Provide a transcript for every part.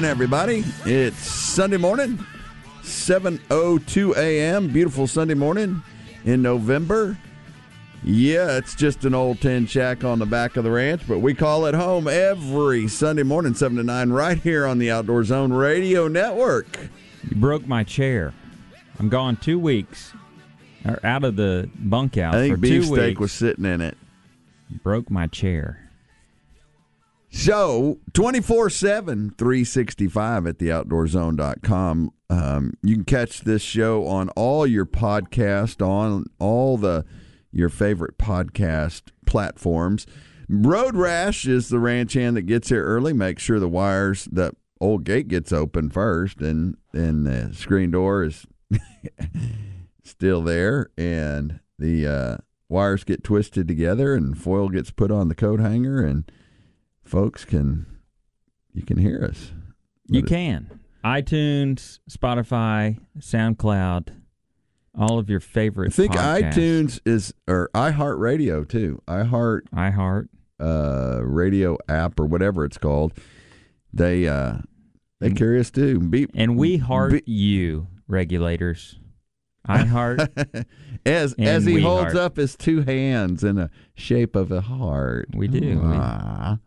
Morning, everybody. It's Sunday morning, 7.02 a.m. Beautiful Sunday morning in November. Yeah, it's just an old tin shack on the back of the ranch, but we call it home every Sunday morning, 7 to 9, right here on the Outdoor Zone Radio Network. You broke my chair. I'm gone two weeks, or out of the bunkhouse I think beefsteak weeks. was sitting in it. broke my chair. So 24 7, 365 at theoutdoorzone.com. Um, you can catch this show on all your podcast, on all the your favorite podcast platforms. Road Rash is the ranch hand that gets here early. Make sure the wires, the old gate gets open first, and and the screen door is still there, and the uh, wires get twisted together, and foil gets put on the coat hanger, and folks can you can hear us. You can. iTunes, Spotify, SoundCloud, all of your favorite. I think podcasts. iTunes is or iHeartRadio too. iHeart iHeart. uh, radio app or whatever it's called. They uh, they carry us too. Be, And we heart be- you, regulators. I heart. as as he holds heart. up his two hands in a shape of a heart. We do. We- Aw.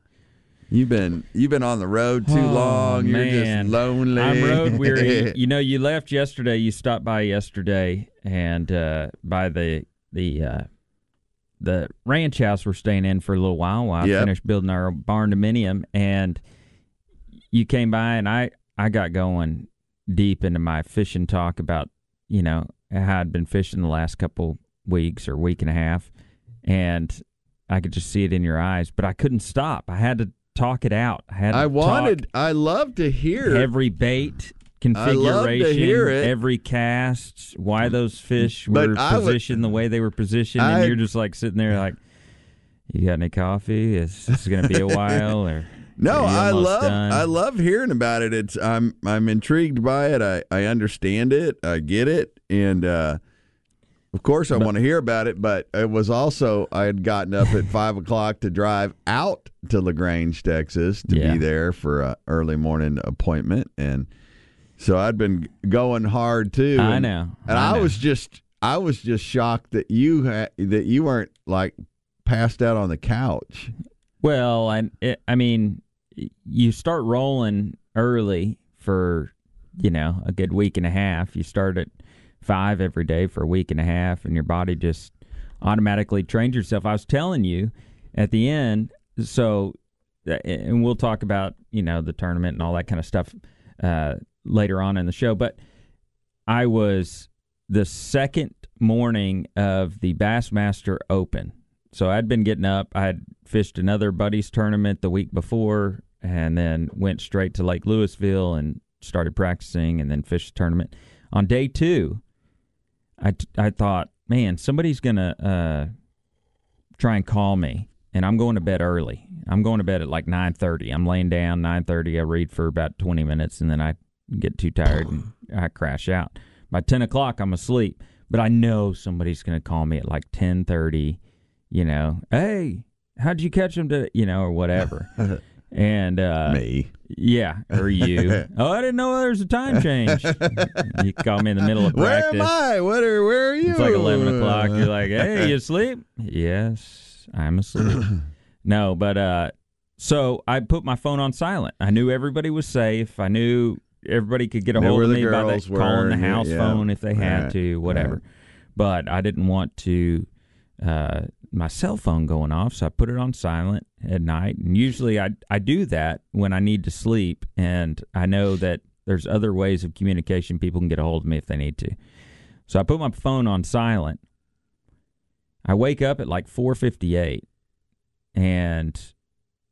You've been you've been on the road too Oh, long. You're man. just lonely. I'm road weary. you know, you left yesterday. You stopped by yesterday, and uh, by the the uh, the ranch house we're staying in for a little while while I Yep. finished building our barn dominium, and you came by, and I I got going deep into my fishing talk about you know how I'd been fishing the last couple weeks or week and a half, and I could just see it in your eyes, but I couldn't stop. I had to talk it out. I had I wanted. I love to hear. every bait I love to configuration, every cast, why those fish But were would- positioned the way they were positioned, I- and you're just like sitting there like, "You got any coffee? Is this going to be a while?" Or No, I love done? I love hearing about it. It's I'm I'm intrigued by it. I I understand it. I get it, and uh, of course I want to hear about it. But it was also I had gotten up at five o'clock to drive out to Lagrange, Texas, to Yeah. be there for a early morning appointment, and so I'd been going hard too. I know, and I I, know. was just I was just shocked that you that you weren't like passed out on the couch. Well, I, I mean, you start rolling early for, you know, a good week and a half. You start at five every day for a week and a half, and your body just automatically trains yourself. I was telling you at the end, so, uh, and we'll talk about, you know, the tournament and all that kind of stuff uh, later on in the show, but I was the second morning of the Bassmaster Open. So I'd been getting up. I had fished another buddies tournament the week before, and then went straight to Lake Lewisville and started practicing, and then fished the tournament. On day two, I, t- I thought, man, somebody's gonna uh, try and call me and I'm going to bed early. I'm going to bed at like 9:30. I'm laying down 9:30. I read for about 20 minutes, and then I get too tired and I crash out. By 10 o'clock, I'm asleep. But I know somebody's going to call me at like 10:30. You know, hey, how'd you catch him to? You know, or whatever. and uh, Me. yeah, or you. oh, I didn't know there was a time change. you call me in the middle of practice. Where am I? What are, where are you? It's like eleven o'clock. You're like, "Hey, you asleep?" yes, I'm asleep. no, but uh, so I put my phone on silent. I knew everybody was safe. I knew everybody could get a hold of me by the, were, calling the house yeah. phone if they had Right, to, whatever. But I didn't want to uh, my cell phone going off, so I put it on silent at night. And usually, I I do that when I need to sleep, and I know that there's other ways of communication. People can get a hold of me if they need to. So I put my phone on silent. I wake up at like 4:58 and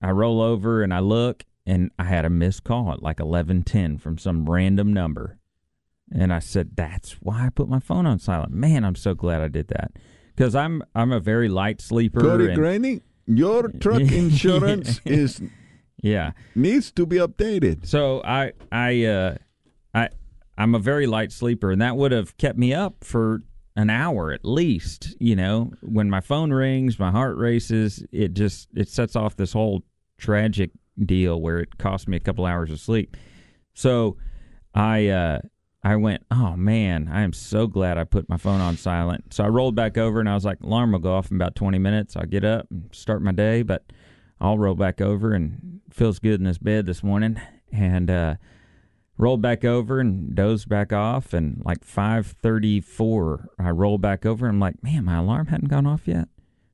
I roll over and I look and I had a missed call at like 11:10 from some random number. And I said that's why I put my phone on silent. Man, I'm so glad I did that cuz I'm I'm a very light sleeper Cody and- Graney, your truck insurance is yeah. needs to be updated. So I I uh I I'm a very light sleeper and that would have kept me up for an hour at least, you know. When my phone rings, my heart races, it just it sets off this whole tragic deal where it cost me a couple hours of sleep. So I uh I went, "Oh man, I am so glad I put my phone on silent." So I rolled back over and I was like, "Alarm will go off in about 20 minutes. I'll get up and start my day." But I'll roll back over and feels good in this bed this morning and uh rolled back over and dozed back off and like 5:34 I roll back over and I'm like, "Man, my alarm hadn't gone off yet."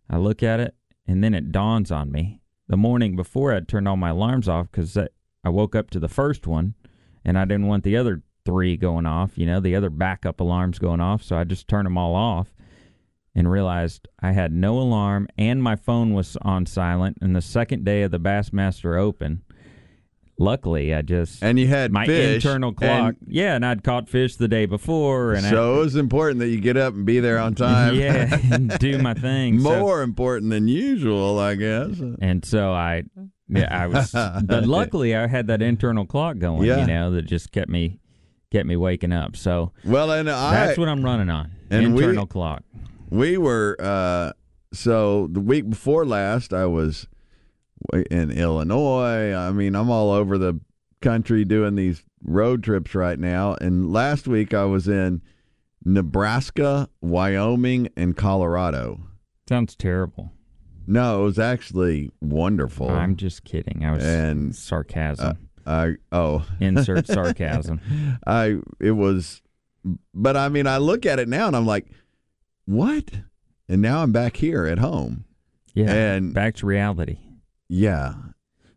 I look at it and then it dawns on me. The morning before I'd turned all my alarms off cuz I woke up to the first one and I didn't want the other 3 going off, you know, the other backup alarms going off, so I just turned them all off and realized I had no alarm and my phone was on silent and the second day of the Bassmaster Open. Luckily, I just And you had my internal clock. and yeah, and I'd caught fish the day before, and so it was important that you get up and be there on time. Yeah, and do my thing. So- More important than usual, I guess. and so I, yeah, I was. but luckily, I had that internal clock going. Yeah. You know, that just kept me, kept me waking up. So Well, and I that's what I'm running on. and we- internal clock. we were uh so the week before last I was in Illinois. I mean, I'm all over the country doing these road trips right now. And last week I was in Nebraska, Wyoming, and Colorado. Sounds terrible. No, it was actually wonderful. I'm just kidding. I was And, sarcasm. I oh, Insert sarcasm. I it was but I mean I look at it now and I'm like, what? And now I'm back here at home. Yeah. And- back to reality. Yeah.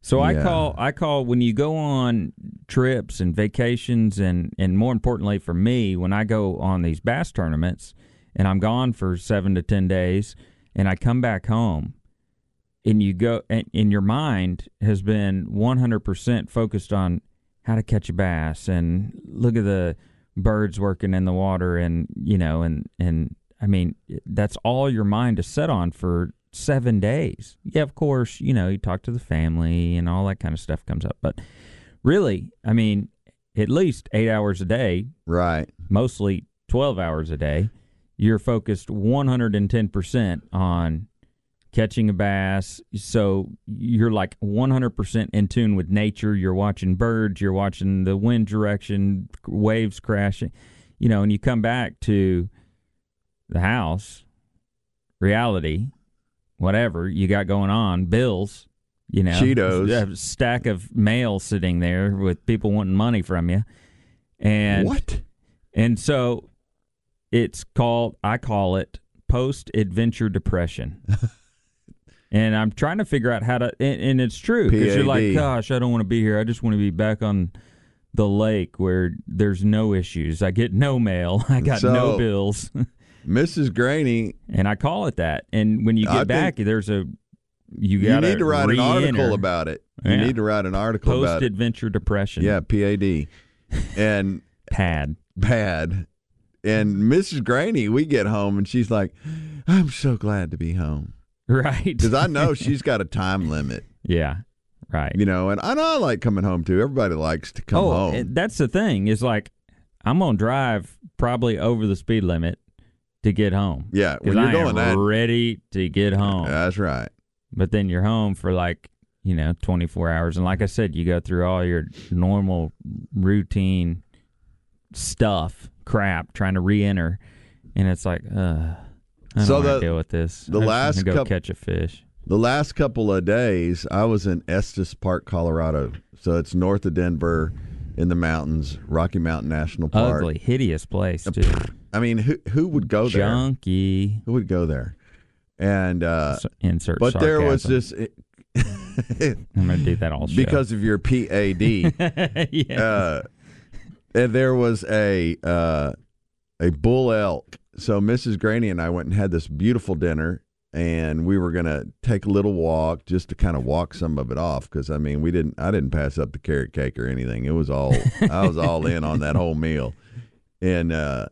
So I call I call when you go on trips and vacations and and more importantly for me when I go on these bass tournaments and I'm gone for 7 to 10 days and I come back home and you go and, and your mind has been 100% focused on how to catch a bass and look at the birds working in the water and you know and and I mean that's all your mind is set on for seven days. Yeah, of course, you know, you talk to the family and all that kind of stuff comes up. But really, I mean, at least eight hours a day, Right. mostly 12 hours a day, you're focused 110% on catching a bass. So you're like 100% in tune with nature. You're watching birds, you're watching the wind direction, waves crashing, you know, and you come back to the house, reality, whatever you got going on, bills, you know, Cheetos. a stack of mail sitting there with people wanting money from you. And what? and so it's called, I call it post adventure depression. and I'm trying to figure out how to, and, and it's true because you're like, gosh, I don't want to be here. I just want to be back on the lake where there's no issues. I get no mail. I got no bills. Mrs. Graney, and I call it that. And when you get I back, there's a, you you got need to write an article about it. You Yeah. need to write an article post about it. Post adventure depression. Yeah, PAD. And Pad. bad. And Mrs. Graney, we get home and she's like, I'm so glad to be home. Right. because I know she's got a time limit. yeah. Right. You know, and I know I like coming home too. Everybody likes to come oh, home. that's the thing is like I'm gonna drive probably over the speed limit to get home. Yeah, when 'Cause you're I going am that- ready to get home. That's right. But then you're home for like you know 24 hours, and like I said, you go through all your normal routine stuff, crap, trying to re-enter, and it's like, uh, I So to the- deal with this. the I last go catch a fish. The last couple of days, I was in Estes Park, Colorado. So it's north of Denver, in the mountains, Rocky Mountain National Park. Ugly, hideous place too. I mean, who who would go there? Junky. Who would go there? And uh, S- Insert. but there was sarcasm. this I'm gonna do that all show. because of your PAD. yeah. uh, and there was a uh, a bull elk. So Mrs. Graney and I went and had this beautiful dinner, and we were gonna take a little walk just to kind of walk some of it off because I mean we didn't I didn't pass up the carrot cake or anything. It was all I was all in on that whole meal, and uh,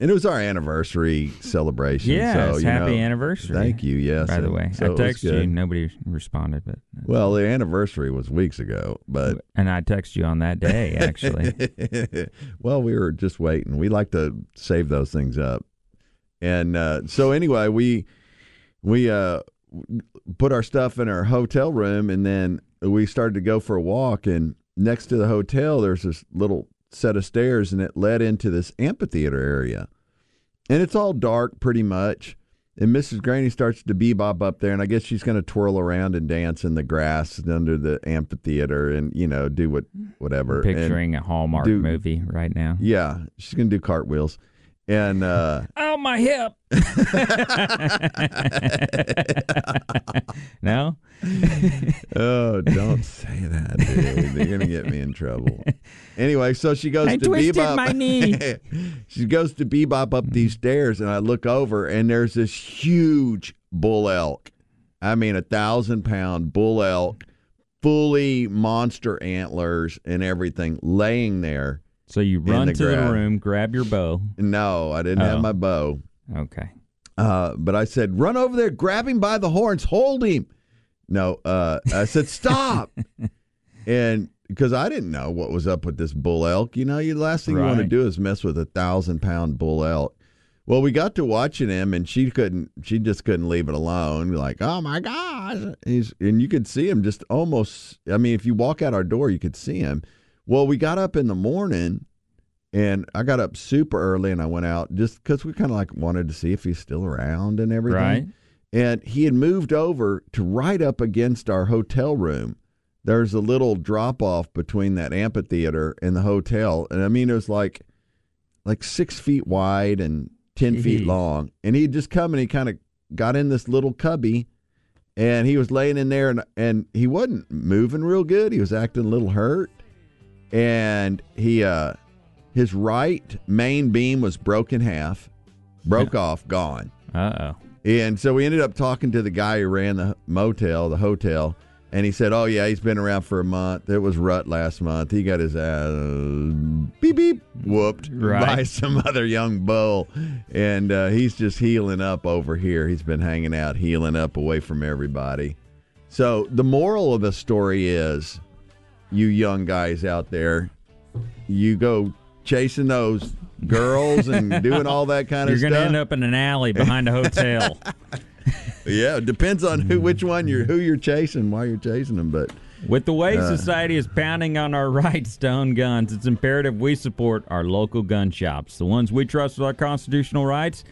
and it was our anniversary celebration. yeah. so, happy know, anniversary. Thank you. Yes. By the way, so I texted you. Nobody responded, but Well, the anniversary was weeks ago, but and I texted you on that day actually. well, we were just waiting. We like to save those things up, and uh, so anyway, we we uh, put our stuff in our hotel room, and then we started to go for a walk. And next to the hotel, there's this little set of stairs, and it led into this amphitheater area, and it's all dark pretty much. And Mrs. Graney starts to bebop up there, and I guess she's going to twirl around and dance in the grass under the amphitheater, and you know do what whatever. And- Picturing a Hallmark do- movie right now. yeah, she's gonna do cartwheels, and uh, Oh my hip. no. oh, don't say that, dude. They're gonna get me in trouble. Anyway, so she goes I to twisted bebop. my knee. she goes to bebop up these stairs, and I look over, and there's this huge bull elk. I mean, a thousand pound bull elk, fully monster antlers and everything, laying there. So you run the to the room, grab your bow. No, I didn't have Oh. my bow. Okay. Uh, but I said, run over there, grab him by the horns, hold him. No, uh, I said, stop. and because I didn't know what was up with this bull elk, you know, the last thing you want to do is mess with a thousand pound bull elk. Well, we got to watching him, and she couldn't. She just couldn't leave it alone. Like, oh my gosh, he's and you could see him just almost. I mean, if you walk out our door, you could see him. Well, we got up in the morning, and I got up super early, and I went out just because we kind of like wanted to see if he's still around and everything. Right. And he had moved over to right up against our hotel room. There's a little drop off between that amphitheater and the hotel, and I mean it was like like six feet wide and ten feet long. And he'd just come and he kind of got in this little cubby, and he was laying in there, and and he wasn't moving real good. He was acting a little hurt, and he uh his right main beam was broken half, broke off, gone. Uh oh. And so we ended up talking to the guy who ran the motel, the hotel, and he said, "Oh yeah, he's been around for a month. It was rut last month. He got his ass beep beep whooped Right. by some other young bull, and uh, he's just healing up over here. He's been hanging out, healing up away from everybody. So the moral of the story is, you young guys out there, you go chasing those girls and doing all that kind of stuff. You're going to end up in an alley behind a hotel. Yeah, it depends on who, which one you're, who you're chasing, while you're chasing them. But With the way Uh. society is pounding on our rights to own guns, it's imperative we support our local gun shops, the ones we trust with our constitutional rights.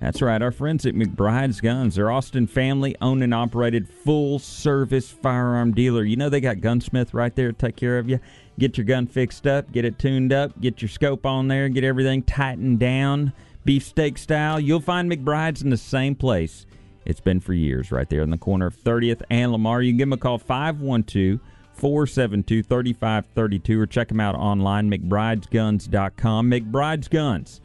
That's right, our friends at McBride's Guns. They're Austin family owned and operated full service firearm dealer. You know they got gunsmith right there to take care of you. Get your gun fixed up, get it tuned up, get your scope on there, get everything tightened down, beefsteak style. You'll find McBride's in the same place. It's been for years right there in the corner of 30th and Lamar. You can give them a call 512 472 3532 or check them out online, McBridesGuns.com. McBride's Guns.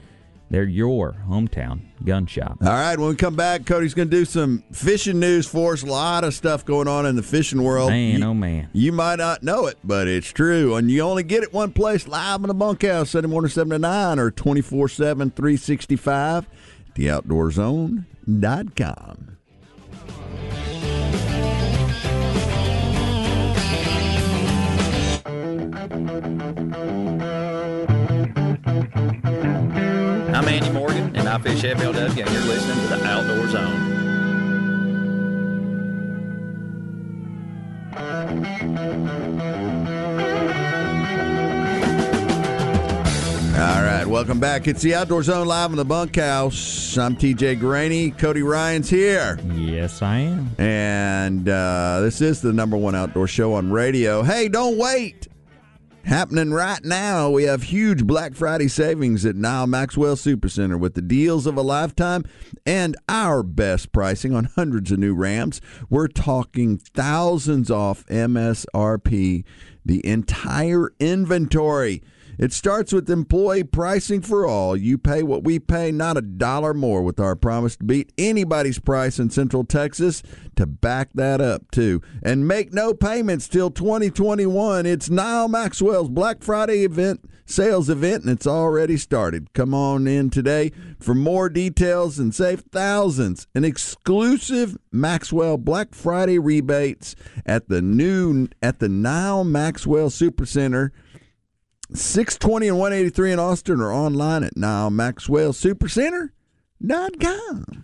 They're your hometown gun shop. All right, when we come back, Cody's going to do some fishing news for us. A lot of stuff going on in the fishing world. Man, you, oh man. You might not know it, but it's true. And you only get it one place live in the bunkhouse, Sunday morning 7 to 9 or 24 7, 365 theoutdoorzone.com. Thank. Andy Morgan, and I fish FLW, and you're listening to the Outdoor Zone. All right, welcome back. It's the Outdoor Zone live in the bunkhouse. I'm TJ Graney. Cody Ryan's here. Yes, I am. And uh, this is the number one outdoor show on radio. Hey, don't wait. Happening right now, we have huge Black Friday savings at Nyle Maxwell Supercenter with the deals of a lifetime and our best pricing on hundreds of new Rams. We're talking thousands off MSRP, the entire inventory. It starts with employee pricing for all. You pay what we pay, not a dollar more, with our promise to beat anybody's price in Central Texas to back that up, too. And make no payments till 2021. It's Nyle Maxwell's Black Friday event, sales event, and it's already started. Come on in today for more details and save thousands in exclusive Maxwell Black Friday rebates at the new at the Nyle Maxwell Supercenter. 620 and 183 in Austin or online at nylemaxwellsupercenter.com.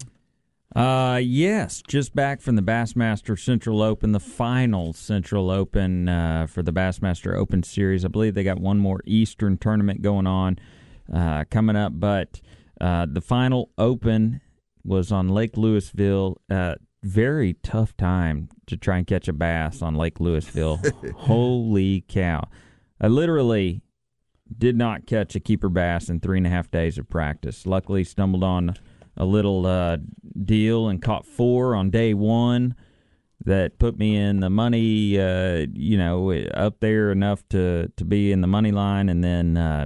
Uh, yes, just back from the Bassmaster Central Open, the final Central Open uh, for the Bassmaster Open Series. I believe they got one more Eastern tournament going on uh, coming up, but uh, the final Open was on Lake Lewisville. Uh, very tough time to try and catch a bass on Lake Lewisville. Holy cow! I literally did not catch a keeper bass in three and a half days of practice. Luckily, stumbled on a little uh, deal and caught four on day one that put me in the money, uh, you know, up there enough to, to be in the money line, and then uh,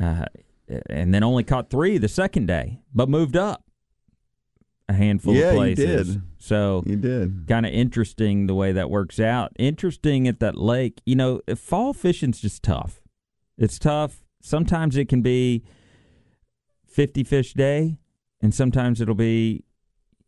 uh, and then only caught three the second day, but moved up a handful Yeah, of you places. did. So You did. kind of interesting the way that works out. Interesting at that lake. You know, fall fishing's just tough. It's tough. Sometimes it can be 50 fish day, and sometimes it'll be,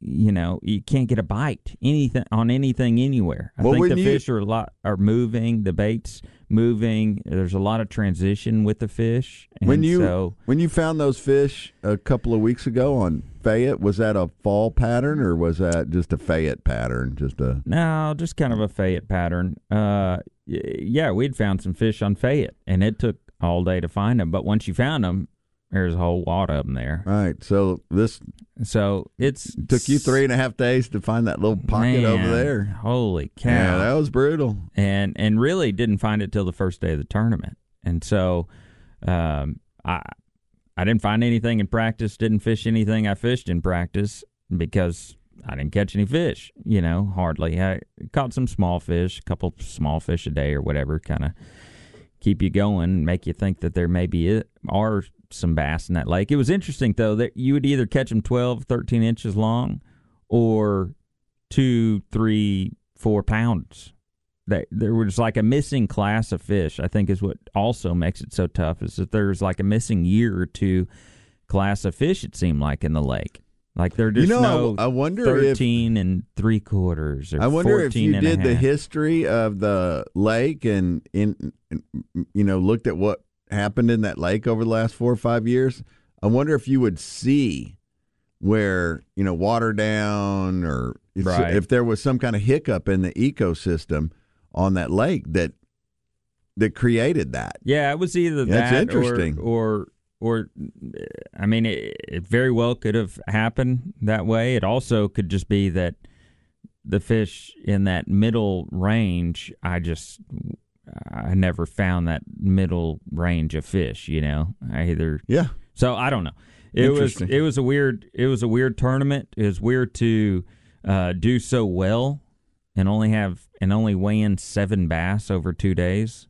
you know, you can't get a bite anything on anything anywhere. I Well, think the you- fish are a lot are moving, the baits moving. There's a lot of transition with the fish. And When you so, when you found those fish a couple of weeks ago on Fayette, was that a fall pattern or was that just a Fayette pattern? Just a No, just kind of a Fayette pattern. Uh, yeah, we'd found some fish on Fayette, and it took all day to find them. But once you found them, there's a whole wad of them there. right. So this So it's took you three and a half days to find that little pocket over there. Holy cow! Yeah, that was brutal. and and really didn't find it till the first day of the tournament. And so, um, I I didn't find anything in practice. Didn't fish anything I fished in practice because I didn't catch any fish. You know, hardly. I caught some small fish, a couple small fish a day or whatever, kind of keep you going, make you think that there maybe are some bass in that lake. It was interesting though that you would either catch them 12, 13 inches long, or two, three, four pounds. That there was like a missing class of fish. I think is what also makes it so tough is that there's like a missing year or two class of fish. It seemed like in the lake, like there You just know, I no w- I wonder if- thirteen and three quarters. Or I wonder if you did the history of the lake and in you know looked at what happened in that lake over the last four or five years. I wonder if you would see where you know water down or if, Right. if there was some kind of hiccup in the ecosystem on that lake that that created that. Yeah, it was either That's that interesting. or or, or I mean, it, it very well could have happened that way. It also could just be that the fish in that middle range, I just I never found that middle range of fish. You know, I either Yeah, so I don't know. It was it was a weird it was a weird tournament. It was weird to uh, do so well and only have and only weigh in seven bass over two days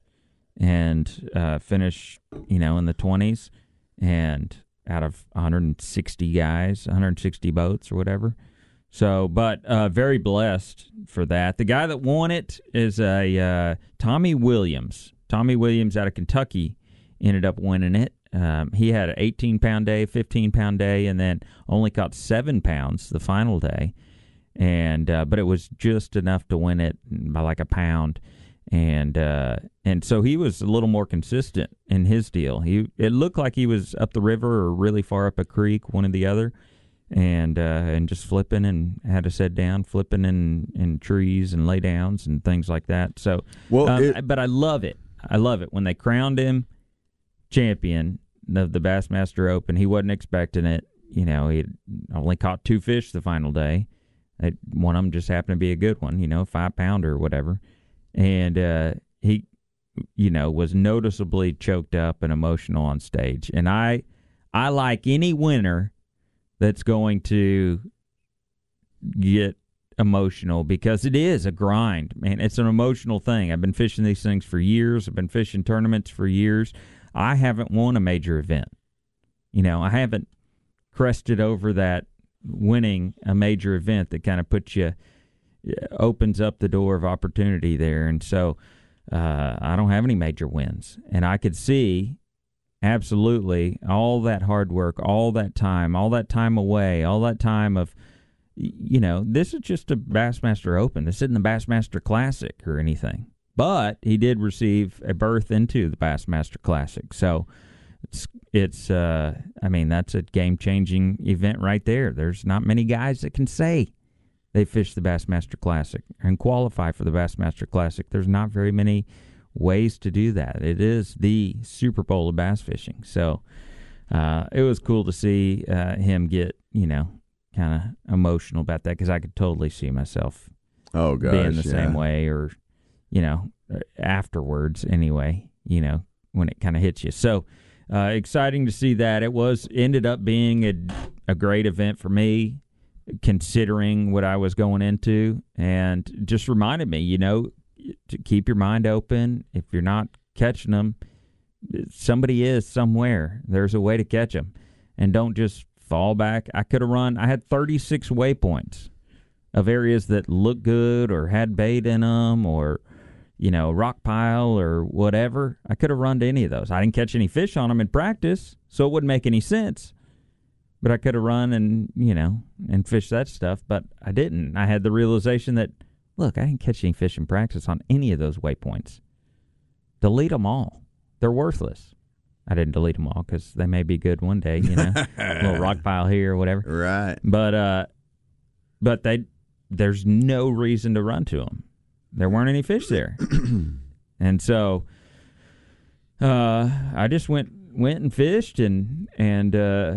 and uh, finish you know in the twenties and out of 160 guys, 160 boats or whatever. So, but uh, very blessed for that. The guy that won it is a uh, Tommy Williams. Tommy Williams out of Kentucky ended up winning it. Um, he had an 18 pound day, 15 pound day, and then only caught seven pounds the final day. And uh, but it was just enough to win it by like a pound. and uh, and so he was a little more consistent in his deal. He it looked like he was up the river or really far up a creek, one or the other, and uh, and just flipping and had to sit down, flipping in in trees and lay downs and things like that. So, Well, um, it- but I love it. I love it when they crowned him champion of the Bassmaster Open. He wasn't expecting it. You know, he only caught two fish the final day. It, one of them just happened to be a good one, you know, five pounder or whatever. And uh, he, you know, was noticeably choked up and emotional on stage. And I, I like any winner that's going to get emotional because it is a grind, man. It's an emotional thing. I've been fishing these things for years. I've been fishing tournaments for years. I haven't won a major event. You know, I haven't crested over that winning a major event that kind of puts you opens up the door of opportunity there. And so uh, I don't have any major wins, and I could see absolutely all that hard work, all that time, all that time away, all that time of you know, this is just a Bassmaster Open. This isn't the Bassmaster Classic or anything. But he did receive a berth into the Bassmaster Classic. So it's it's uh I mean, that's a game changing event right there. There's not many guys that can say they fished the Bassmaster Classic and qualify for the Bassmaster Classic. There's not very many ways to do that. It is the Super Bowl of bass fishing. So uh, it was cool to see uh, him get, you know, kind of emotional about that because I could totally see myself Oh gosh, being the yeah. same way or, you know, afterwards anyway, you know, when it kind of hits you. So uh, exciting to see that. It was ended up being a, a great event for me considering what I was going into and just reminded me, you know, to keep your mind open. If you're not catching them, somebody is somewhere. There's a way to catch them. And don't just fall back. I could have run, I had 36 waypoints of areas that looked good or had bait in them or, you know, rock pile or whatever. I could have run to any of those. I didn't catch any fish on them in practice, so it wouldn't make any sense but I could have run and you know and fished that stuff, but I didn't. I had the realization that look, I didn't catch any fish in practice on any of those waypoints. Delete them all; they're worthless. I didn't delete them all because they may be good one day, you know, little rock pile here or whatever. Right. But uh, but they there's no reason to run to them. There weren't any fish there, and so uh, I just went went and fished and and uh,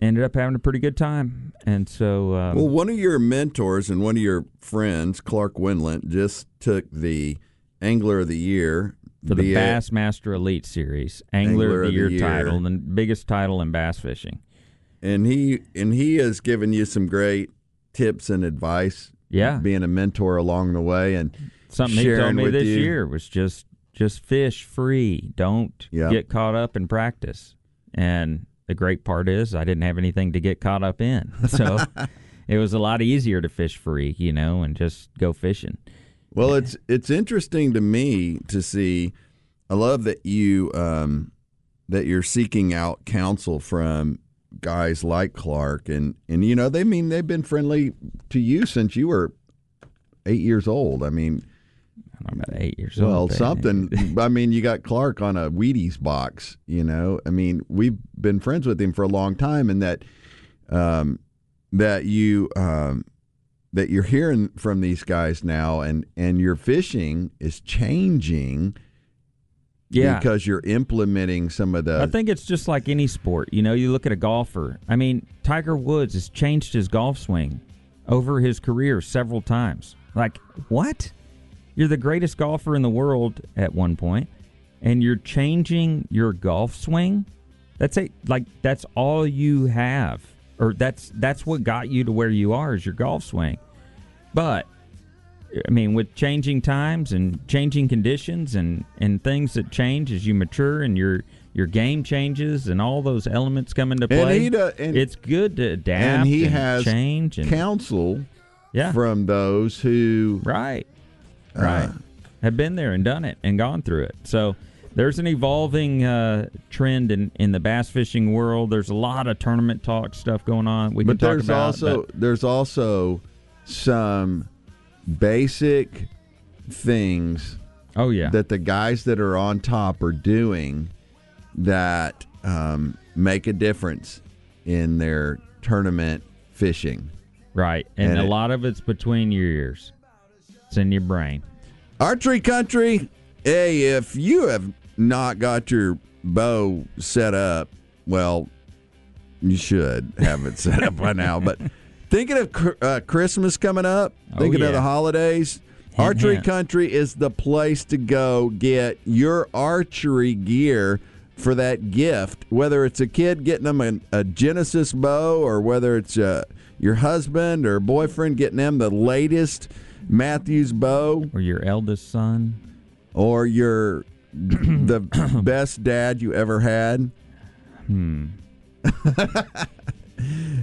ended up having a pretty good time. And so um, Well, one of your mentors and one of your friends, Clark Wendlandt, just took the Angler of the Year for the BA Bassmaster Elite Series, Angler, of the Year, title, the biggest title in bass fishing. and he and he has given you some great tips and advice. Yeah. being a mentor along the way, and Something he told me this you. year was just just fish free. Don't Yeah. get caught up in practice. And the great part is I didn't have anything to get caught up in. So it was a lot easier to fish free, you know, and just go fishing. Well, it's it's interesting to me to see. I love that you um, that you're seeking out counsel from guys like Clark, and and you know they mean they've been friendly to you since you were eight years old. I mean, I'm about eight years well, old. but- something. I mean, you got Clark on a Wheaties box. You know, I mean, we've been friends with him for a long time, and that um, that you um, that you're hearing from these guys now, and and your fishing is changing. Yeah. because you're implementing some of the. I think it's just like any sport. You know, you look at a golfer. I mean, Tiger Woods has changed his golf swing over his career several times. Like, what? You're the greatest golfer in the world at one point, and you're changing your golf swing? That's a like that's all you have. Or that's that's what got you to where you are is your golf swing. But I mean, with changing times and changing conditions and, and things that change as you mature and your your game changes and all those elements come into And play, do- and- it's good to adapt and he has change and counsel yeah, from those who right, Uh, right, have been there and done it and gone through it. So there's an evolving uh, trend in, in the bass fishing world. There's a lot of tournament talk stuff going on. We but can talk there's about also but- there's also some basic things Oh yeah. that the guys that are on top are doing that um, make a difference in their tournament fishing. right. And, and a it- lot of it's between your ears. It's in your brain. Archery country, hey, if you have not got your bow set up, well, you should have it set up by now. But thinking of uh, Christmas coming up, Oh, thinking of the holidays, Hint, archery hint. country is the place to go get your archery gear for that gift. Whether it's a kid getting them a, a Genesis bow, or whether it's uh, your husband or boyfriend getting them the latest Mathews bow Or your eldest son. or you're the best dad you ever had. Hmm.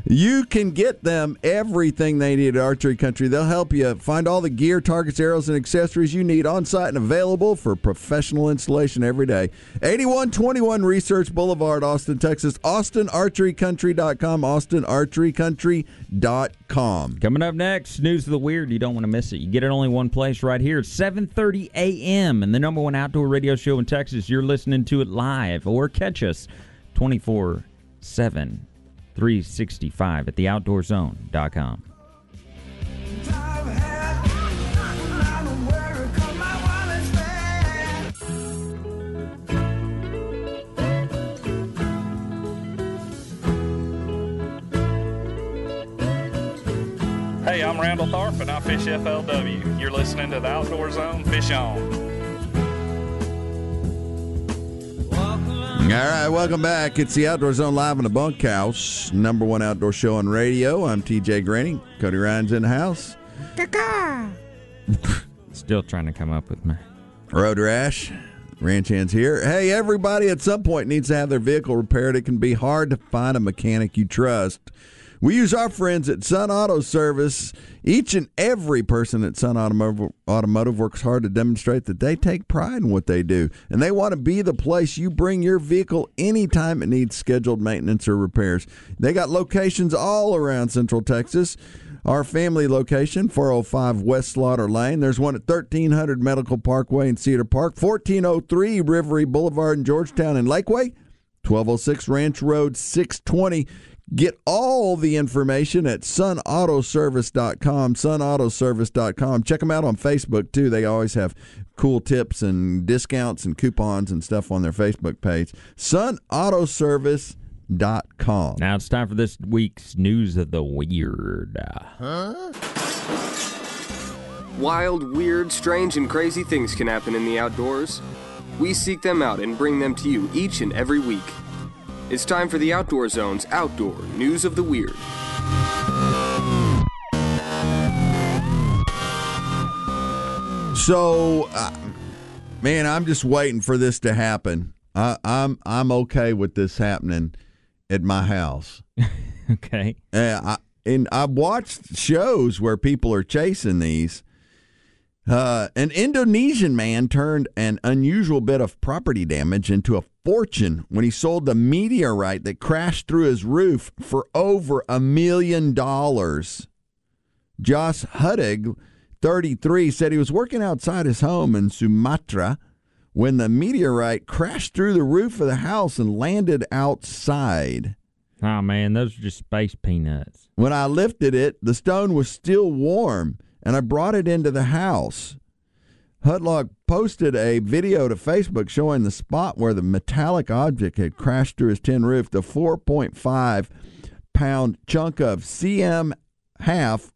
you can get them everything they need at Archery Country. They'll help you find all the gear, targets, arrows, and accessories you need on site and available for professional installation every day. 8121 Research Boulevard, Austin, Texas. AustinArcheryCountry.com. AustinArcheryCountry.com. Coming up next, news of the weird. You don't want to miss it. You get it only one place right here. It's 7:30 a.m. and the number one outdoor radio show in Texas. You're listening to it live or catch us 24/7 365 at theoutdoorzone.com. Hey, I'm Randall Tharp and I fish FLW. You're listening to the Outdoor Zone. Fish on. All right, welcome back. It's the Outdoor Zone live in the bunkhouse, number one outdoor show on radio. I'm TJ Graney. Cody Ryan's in the house. Still trying to come up with my Road Rash, Ranch Hands here. Hey, everybody at some point needs to have their vehicle repaired. It can be hard to find a mechanic you trust. We use our friends at Sun Auto Service. Each and every person at Sun Automotive, works hard to demonstrate that they take pride in what they do. And they want to be the place you bring your vehicle anytime it needs scheduled maintenance or repairs. They got locations all around Central Texas. Our family location, 405 West Slaughter Lane. There's one at 1300 Medical Parkway in Cedar Park, 1403 Rivery Boulevard in Georgetown and Lakeway, 1206 Ranch Road 620. Get all the information at sunautoservice.com, sunautoservice.com. Check them out on Facebook too. They always have cool tips and discounts and coupons and stuff on their Facebook page. sunautoservice.com. Now it's time for this week's news of the weird. Huh? Wild, weird, strange, and crazy things can happen in the outdoors. We seek them out and bring them to you each and every week. It's time for the Outdoor Zone's Outdoor News of the Weird. So, uh, man, I'm just waiting for this to happen. I, I'm I'm okay with this happening at my house. Okay. Uh, I, and I've watched shows where people are chasing these. Uh, an Indonesian man turned an unusual bit of property damage into a fortune when he sold the meteorite that crashed through his roof for over a million dollars. Josh Huddig, 33, said he was working outside his home in Sumatra when the meteorite crashed through the roof of the house and landed outside. Oh man, those are just space peanuts. When I lifted it, the stone was still warm, and I brought it into the house. Hudlock posted a video to Facebook showing the spot where the metallic object had crashed through his tin roof. The 4.5 pound chunk of CM half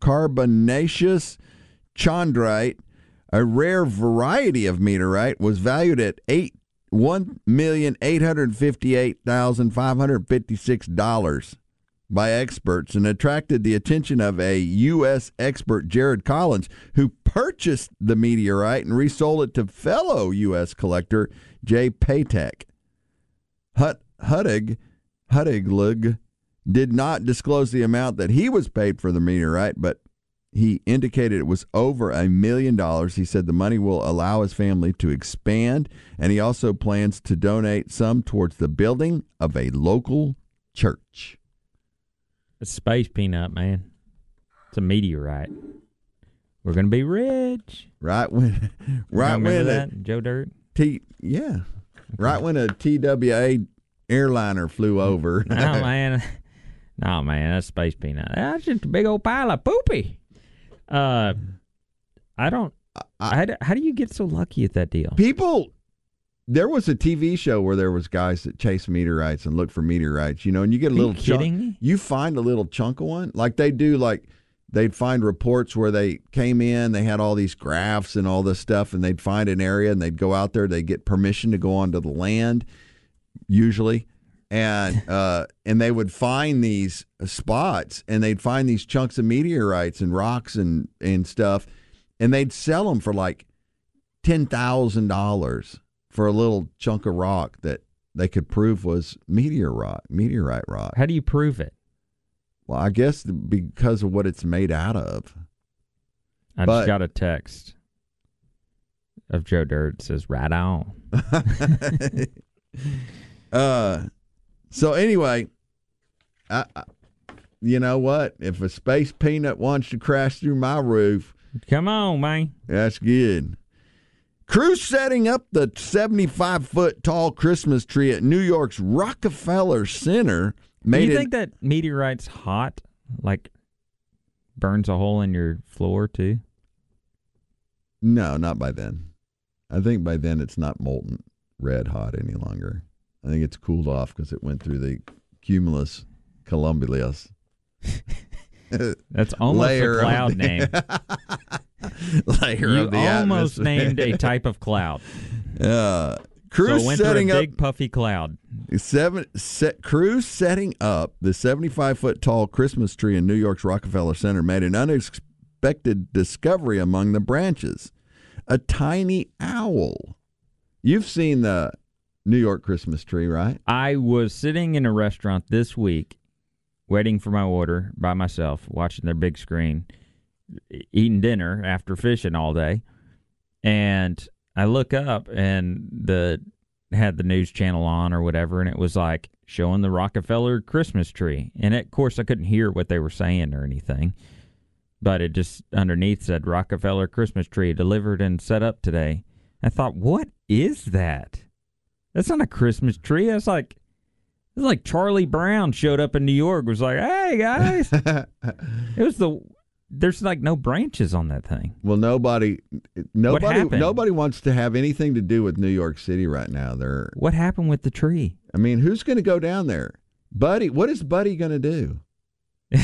carbonaceous chondrite, a rare variety of meteorite, was valued at eight one million eight hundred fifty eight thousand five hundred fifty six dollars by experts and attracted the attention of a U.S. expert, Jared Collins, who purchased the meteorite and resold it to fellow U.S. collector Jay Piatek. Hut Huddig Hutagalung did not disclose the amount that he was paid for the meteorite, but he indicated it was over a million dollars. He said the money will allow his family to expand, and he also plans to donate some towards the building of a local church. It's space peanut, man. It's a meteorite. We're gonna be rich. Right when, right when a that Joe Dirt. T, yeah, right when a TWA airliner flew over. No man, no man, that's space peanut. That's just a big old pile of poopy. Uh, I don't. I- how, do, how do you get so lucky at that deal? People, there was a TV show where there was guys that chase meteorites and look for meteorites. You know, and you get a Are you little chunk. me? You find a little chunk of one, like they do. Like they'd find reports where they came in, they had all these graphs and all this stuff, and they'd find an area and they'd go out there. They get permission to go onto the land, usually. And uh, and they would find these spots, and they'd find these chunks of meteorites and rocks and and stuff, and they'd sell them for like ten thousand dollars for a little chunk of rock that they could prove was meteor rock, meteorite rock. How do you prove it? Well, I guess because of what it's made out of. I But- just got a text of Joe Dirt It says right on. uh, so anyway, I, I, you know what? If a space peanut wants to crash through my roof, Come on, man. that's good. Crew setting up the 75 foot tall Christmas tree at New York's Rockefeller Center Made Do you think that meteorite's hot? Like burns a hole in your floor too? No, not by then. I think by then it's not molten red hot any longer. I think it's cooled off because it went through the cumulus cumulus That's almost a cloud name. layer you of the almost atmosphere. named a type of cloud. Uh, crew so a setting up big puffy cloud. seven set, crew setting up the 75 foot tall Christmas tree in New York's Rockefeller Center made an unexpected discovery among the branches. A tiny owl. You've seen the New York Christmas tree, right? I was sitting in a restaurant this week, waiting for my order by myself, watching their big screen, eating dinner after fishing all day, and I look up and the had the news channel on or whatever, and it was like showing the Rockefeller Christmas tree, and of course I couldn't hear what they were saying or anything, but it just underneath said Rockefeller Christmas tree delivered and set up today. I thought, what is that? That's not a Christmas tree. That's like it's like Charlie Brown showed up in New York. Was like, hey guys, it was the. There's like no branches on that thing. Well, nobody, nobody, nobody wants to have anything to do with New York City right now. They're, What happened with the tree? I mean, who's going to go down there, Buddy? What is Buddy going to do?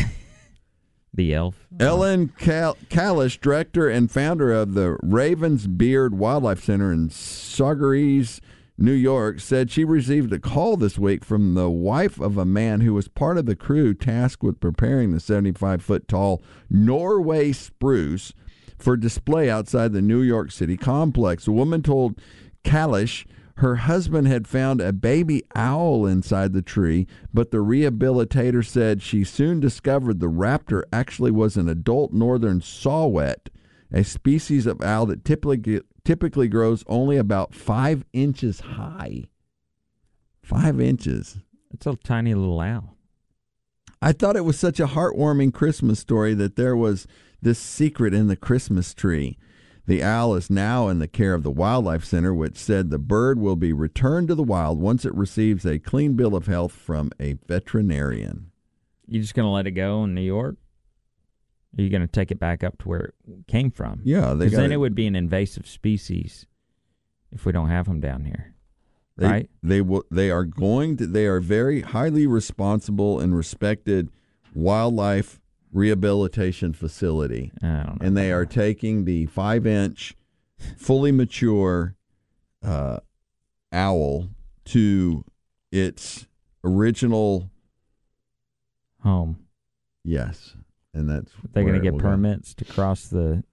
The elf. Ellen Cal- Kalish, director and founder of the Ravensbeard Wildlife Center in Saugerties, New York, said she received a call this week from the wife of a man who was part of the crew tasked with preparing the 75 foot tall Norway spruce for display outside the New York City complex. The woman told Kalish her husband had found a baby owl inside the tree, but the rehabilitator said she soon discovered the raptor actually was an adult northern saw-whet, a species of owl that typically typically grows only about five inches high. Five inches. It's a tiny little owl. I thought it was such a heartwarming Christmas story that there was this secret in the Christmas tree. The owl is now in the care of the Wildlife Center, which said the bird will be returned to the wild once it receives a clean bill of health from a veterinarian. You just gonna let it go in New York? Are you gonna take it back up to where it came from? Yeah, Because then it would be an invasive species if we don't have them down here, They, right? They will. They are going to. They are very highly responsible and respected wildlife rehabilitation facility. I don't know. and they are taking the five inch, fully mature uh, owl to its original. home. Yes, and that's They're gonna get will go. permits to cross the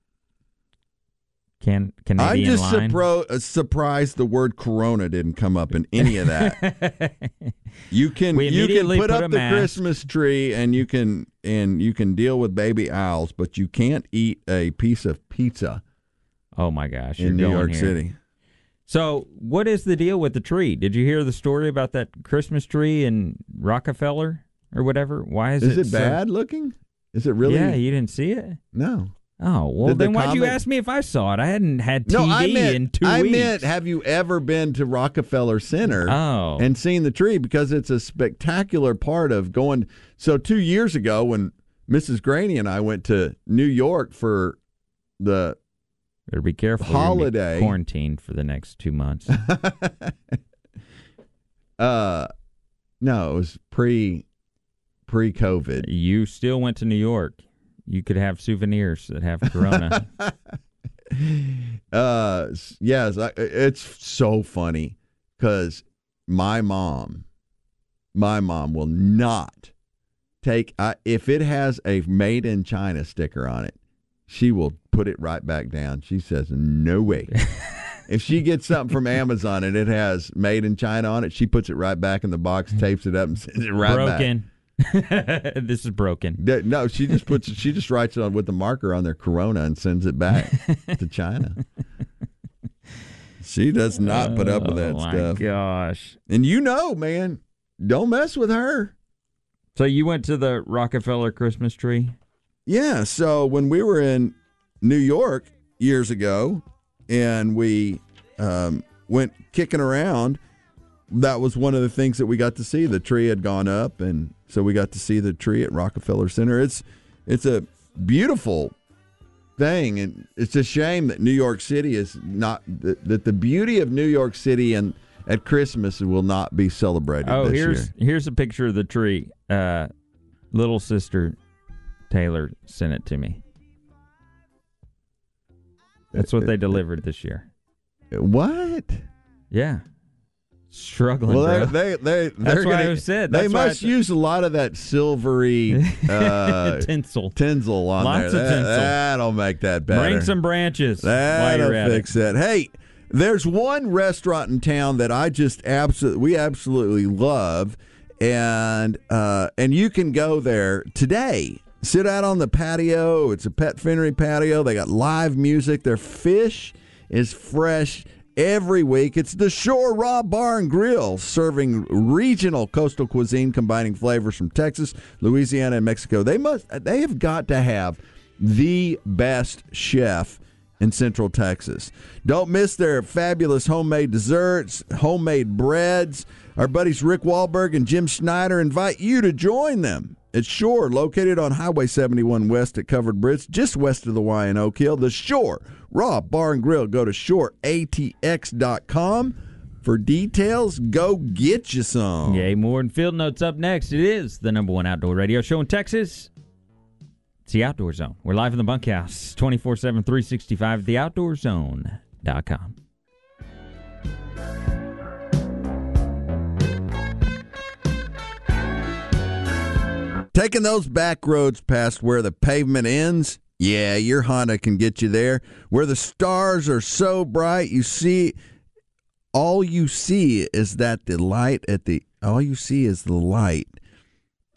can Canadian I'm just line. surpro- uh, surprised the word Corona didn't come up in any of that. You can you can put, put up the mask. Christmas tree and you can and you can deal with baby owls, but you can't eat a piece of pizza oh my gosh! you're in New going York here. City. So, what is the deal with the tree? Did you hear the story about that Christmas tree in Rockefeller or whatever? Why is, Is it so- bad looking? Is it really? Yeah, you didn't see it. No. Oh well, Did the then why'd you ask me if I saw it? I hadn't had TV No, I meant in two I weeks. meant have you ever been to Rockefeller Center Oh. and seen the tree because it's a spectacular part of going. So two years ago, when Mrs. Graney and I went to New York for the Better be careful. be Holiday. quarantined for the next two months. uh, no, it was pre pre COVID. you still went to New York. You could have souvenirs that have Corona. uh yes I, it's so funny because my mom my mom will not take I, if it has a made in china sticker on it she will put it right back down she says no way if she gets something from amazon and it has made in china on it she puts it right back in the box tapes it up and sends it right back broken. this is broken. No, she just puts she just writes it on with the marker on their Corona and sends it back to China. She does not put up with that oh my stuff. gosh. And you know, man, don't mess with her. So you went to the Rockefeller Christmas tree? Yeah, so when we were in New York years ago and we um, went kicking around, that was one of the things that we got to see. The tree had gone up and so we got to see the tree at Rockefeller Center. It's it's a beautiful thing and it's a shame that New York City is not that, that the beauty of New York City and at Christmas will not be celebrated Oh, here's year. here's a picture of the tree. Uh, little sister Taylor sent it to me. That's what uh, they uh, delivered this year. Uh, what? Yeah, struggling, Well, they, they, they, That's why I said, they must use a lot of that silvery uh, Tinsel. tinsel on Lots there. of That- tinsel. That'll make that better. Bring some branches That'll fix it. that. Hey, there's one restaurant in town that I just absolutely we absolutely love, and uh, and you can go there today. Sit out on the patio. It's a Pet Finnery patio. They got live music. Their fish is fresh every week. It's the Shore Raw Bar and Grill, serving regional coastal cuisine, combining flavors from Texas, Louisiana, and Mexico. They must. They have got to have the best chef in Central Texas. Don't miss their fabulous homemade desserts, homemade breads. Our buddies Rick Wahlberg and Jim Schneider invite you to join them. It's Shore, located on Highway 71 West at Covered Bridge, just west of the Y in Oak Hill. The Shore Raw Bar and Grill. Go to shoreatx.com for details. Go get you some. Yay, more and field notes up next. It is the number one outdoor radio show in Texas. It's the Outdoor Zone. We're live in the bunkhouse 24 7, 365 at theoutdoorzone.com. Taking those back roads past where the pavement ends, yeah, your Honda can get you there. Where the stars are so bright, you see, all you see is that the light at the, all you see is the light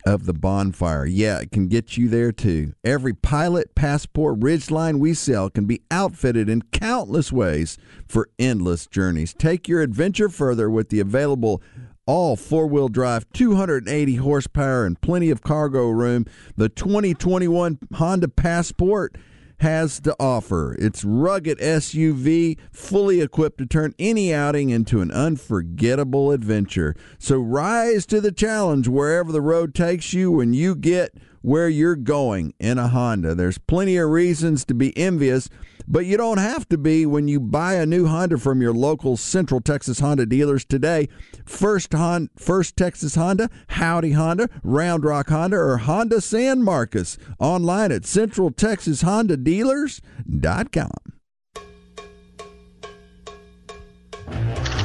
of the bonfire. Yeah, it can get you there too. Every pilot, passport, Ridgeline we sell can be outfitted in countless ways for endless journeys. Take your adventure further with the available all four wheel drive, 280 horsepower, and plenty of cargo room. The 2021 Honda Passport has to offer. Its rugged SUV, fully equipped to turn any outing into an unforgettable adventure. So rise to the challenge wherever the road takes you when you get where you're going in a Honda. There's plenty of reasons to be envious, but you don't have to be when you buy a new Honda from your local Central Texas Honda dealers today. First Hon- First Texas Honda, Howdy Honda, Round Rock Honda, or Honda San Marcos. Online at Central Texas centraltexashondadealers.com.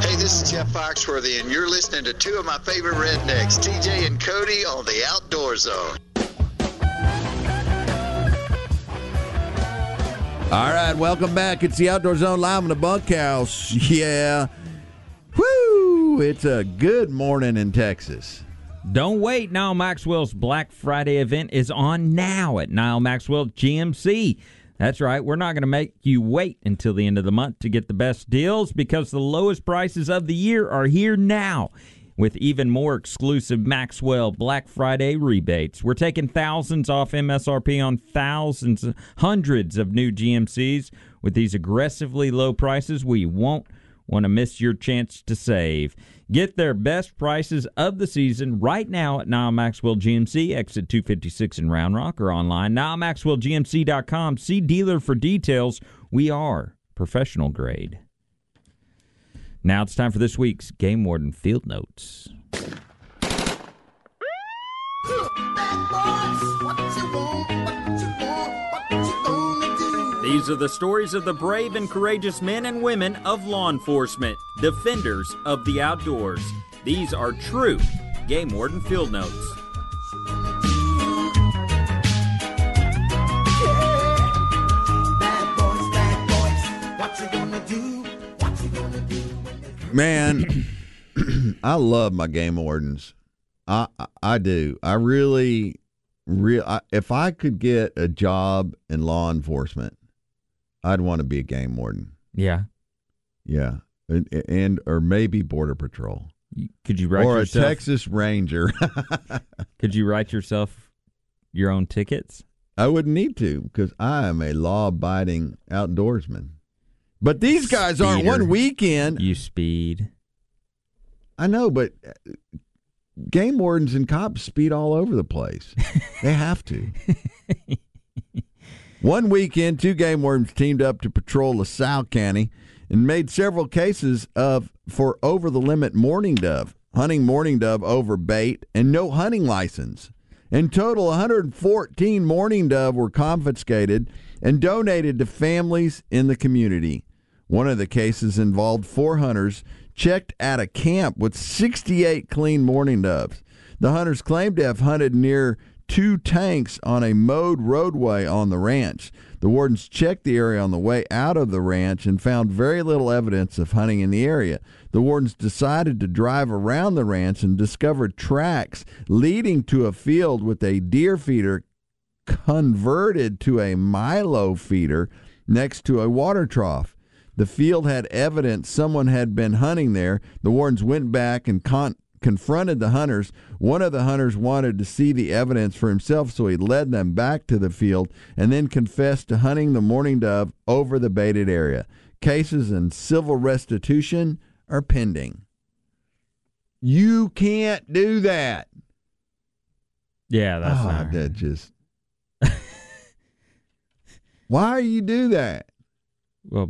Hey, this is Jeff Foxworthy, and you're listening to two of my favorite rednecks, TJ and Cody, on the Outdoor Zone. All right, welcome back. It's the Outdoor Zone live in the bunkhouse. Yeah. Woo! It's a good morning in Texas. Don't wait. Nyle Maxwell's Black Friday event is on now at Nyle Maxwell GMC. That's right. We're not going to make you wait until the end of the month to get the best deals because the lowest prices of the year are here now. With even more exclusive Maxwell Black Friday rebates. We're taking thousands off MSRP on thousands, hundreds of new GMCs with these aggressively low prices. We won't want to miss your chance to save. Get their best prices of the season right now at Nyle Maxwell GMC, exit 256 in Round Rock, or online, NyleMaxwellGMC.com. See dealer for details. We are professional grade. Now it's time for this week's Game Warden Field Notes. These are the stories of the brave and courageous men and women of law enforcement, defenders of the outdoors. These are true Game Warden Field Notes. Man, I love my game wardens. I I, I do. I really, real. I, if I could get a job in law enforcement, I'd want to be a game warden. Yeah. Yeah, and, and or maybe border patrol Could you write or yourself? a Texas Ranger. Could you write yourself your own tickets? I wouldn't need to because I am a law-abiding outdoorsman. But these guys aren't one weekend. You speed. I know, but uh, game wardens and cops speed all over the place. they have to. One weekend, two game wardens teamed up to patrol LaSalle County and made several cases of for over the limit mourning dove, hunting mourning dove over bait, and no hunting license. In total, 114 mourning dove were confiscated and donated to families in the community. One of the cases involved four hunters checked at a camp with 68 clean mourning doves. The hunters claimed to have hunted near two tanks on a mowed roadway on the ranch. The wardens checked the area on the way out of the ranch and found very little evidence of hunting in the area. The wardens decided to drive around the ranch and discovered tracks leading to a field with a deer feeder converted to a Milo feeder next to a water trough. The field had evidence someone had been hunting there. The wardens went back and con- confronted the hunters. One of the hunters wanted to see the evidence for himself, so he led them back to the field and then confessed to hunting the mourning dove over the baited area. Cases and civil restitution are pending. You can't do that. Yeah, that's Ah, not that just. Why you do that? well,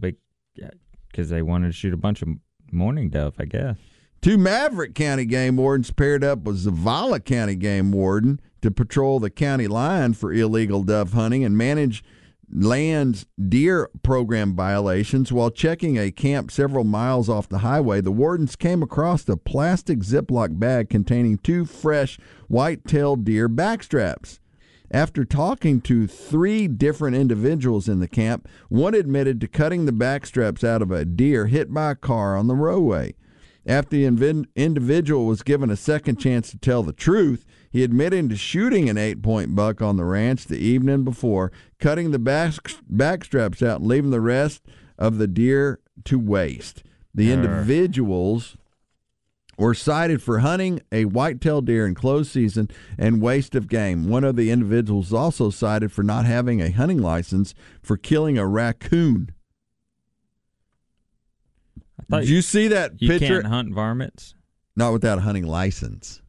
because they wanted to shoot a bunch of mourning dove, I guess. Two Maverick County game wardens paired up with Zavala County game warden to patrol the county line for illegal dove hunting and managed lands deer program violations while checking a camp several miles off the highway. The wardens came across a plastic Ziploc bag containing two fresh white-tailed deer backstraps. After talking to three different individuals in the camp, one admitted to cutting the backstraps out of a deer hit by a car on the roadway. After the individual was given a second chance to tell the truth, he admitted to shooting an eight point buck on the ranch the evening before, cutting the back, backstraps out and leaving the rest of the deer to waste. The individuals were cited for hunting a white-tailed deer in closed season and waste of game. One of the individuals was also cited for not having a hunting license for killing a raccoon. Did you see that you picture? can't hunt varmints. Not without a hunting license.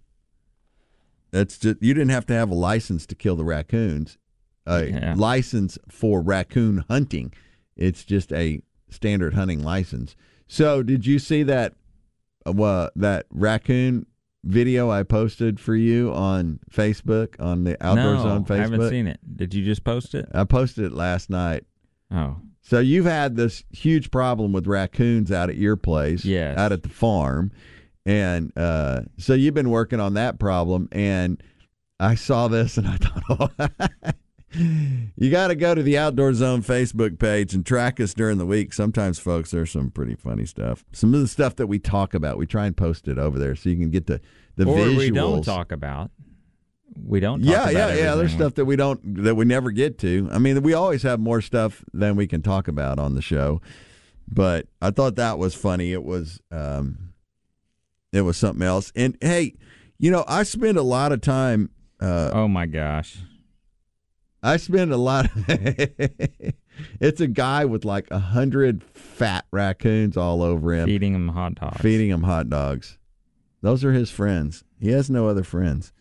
That's just you didn't have to have a license to kill the raccoons. A Yeah. license for raccoon hunting. It's just a standard hunting license. So, did you see that uh, that raccoon video I posted for you on Facebook on the Outdoor no, Zone Facebook? I haven't seen it. Did you just post it? I posted it last night. Oh, So you've had this huge problem with raccoons out at your place, Yes. out at the farm, and uh, so you've been working on that problem. And I saw this, and I thought, oh, you got to go to the Outdoor Zone Facebook page and track us during the week. Sometimes, folks, there's some pretty funny stuff. Some of the stuff that we talk about, we try and post it over there so you can get the the or visuals. we don't talk about. We don't. Talk Yeah, about yeah, yeah. There's stuff that we don't that we never get to. I mean, we always have more stuff than we can talk about on the show. But I thought that was funny. It was um it was something else. And hey, you know, I spend a lot of time. Uh, oh my gosh. I spend a lot. Of It's a guy with like a hundred fat raccoons all over him, Feeding them hot dogs. feeding him hot dogs. Those are his friends. He has no other friends.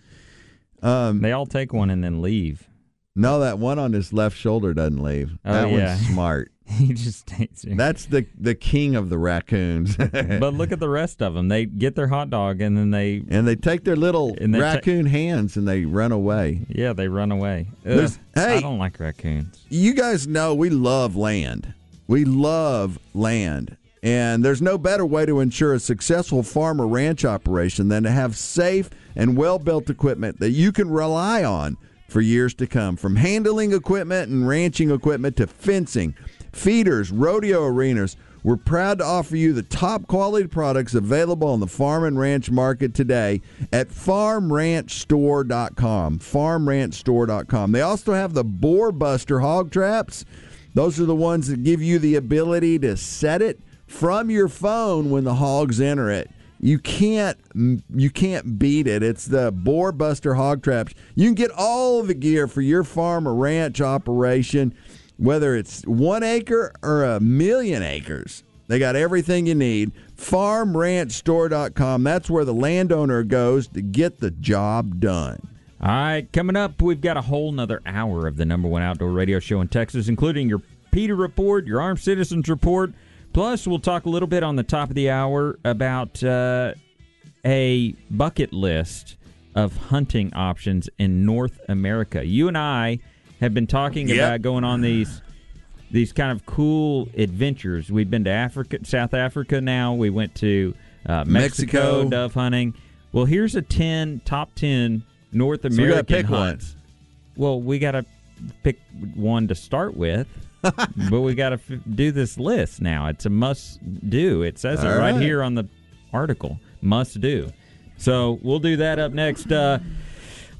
Um, They all take one and then leave. no, that one on his left shoulder doesn't leave. Oh, that yeah. one's smart. he just takes it. That's the the king of the raccoons. But look at the rest of them. They get their hot dog and then they, and they take their little they ta- raccoon hands and they run away. yeah, they run away. Ugh, hey. I don't like raccoons. you guys know we love land. We love land. And there's no better way to ensure a successful farm or ranch operation than to have safe and well built equipment that you can rely on for years to come. From handling equipment and ranching equipment to fencing, feeders, rodeo arenas, we're proud to offer you the top quality products available on the farm and ranch market today at farmranchstore.com. Farmranchstore.com. They also have the Boar Buster hog traps. Those are the ones that give you the ability to set it from your phone when the hogs enter it. You can't you can't beat it. It's the Boar Buster hog traps. You can get all the gear for your farm or ranch operation, whether it's one acre or a million acres. They got everything you need. FarmRanchStore.com. That's where the landowner goes to get the job done. All right, coming up, we've got a whole nother hour of the number one outdoor radio show in Texas, including your Peter Report, your Armed Citizens Report. Plus, we'll talk a little bit on the top of the hour about uh, a bucket list of hunting options in North America. You and I have been talking Yep. about going on these these kind of cool adventures. We've been to Africa, South Africa. Now we went to uh, Mexico, Mexico. dove hunting. Well, here's a ten top ten North we gotta American pick one. Well, we got to pick one to start with, but we got to f- do this list now. It's a must do. It says it All right right. here on the article. Must do. So we'll do that up next. Uh,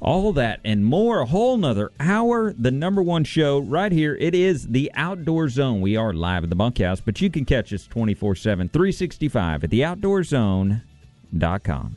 all that and more, a whole nother hour. The number one show right here. It is the Outdoor Zone. We are live at the bunkhouse, but you can catch us 24 7, 365 at theoutdoorzone.com.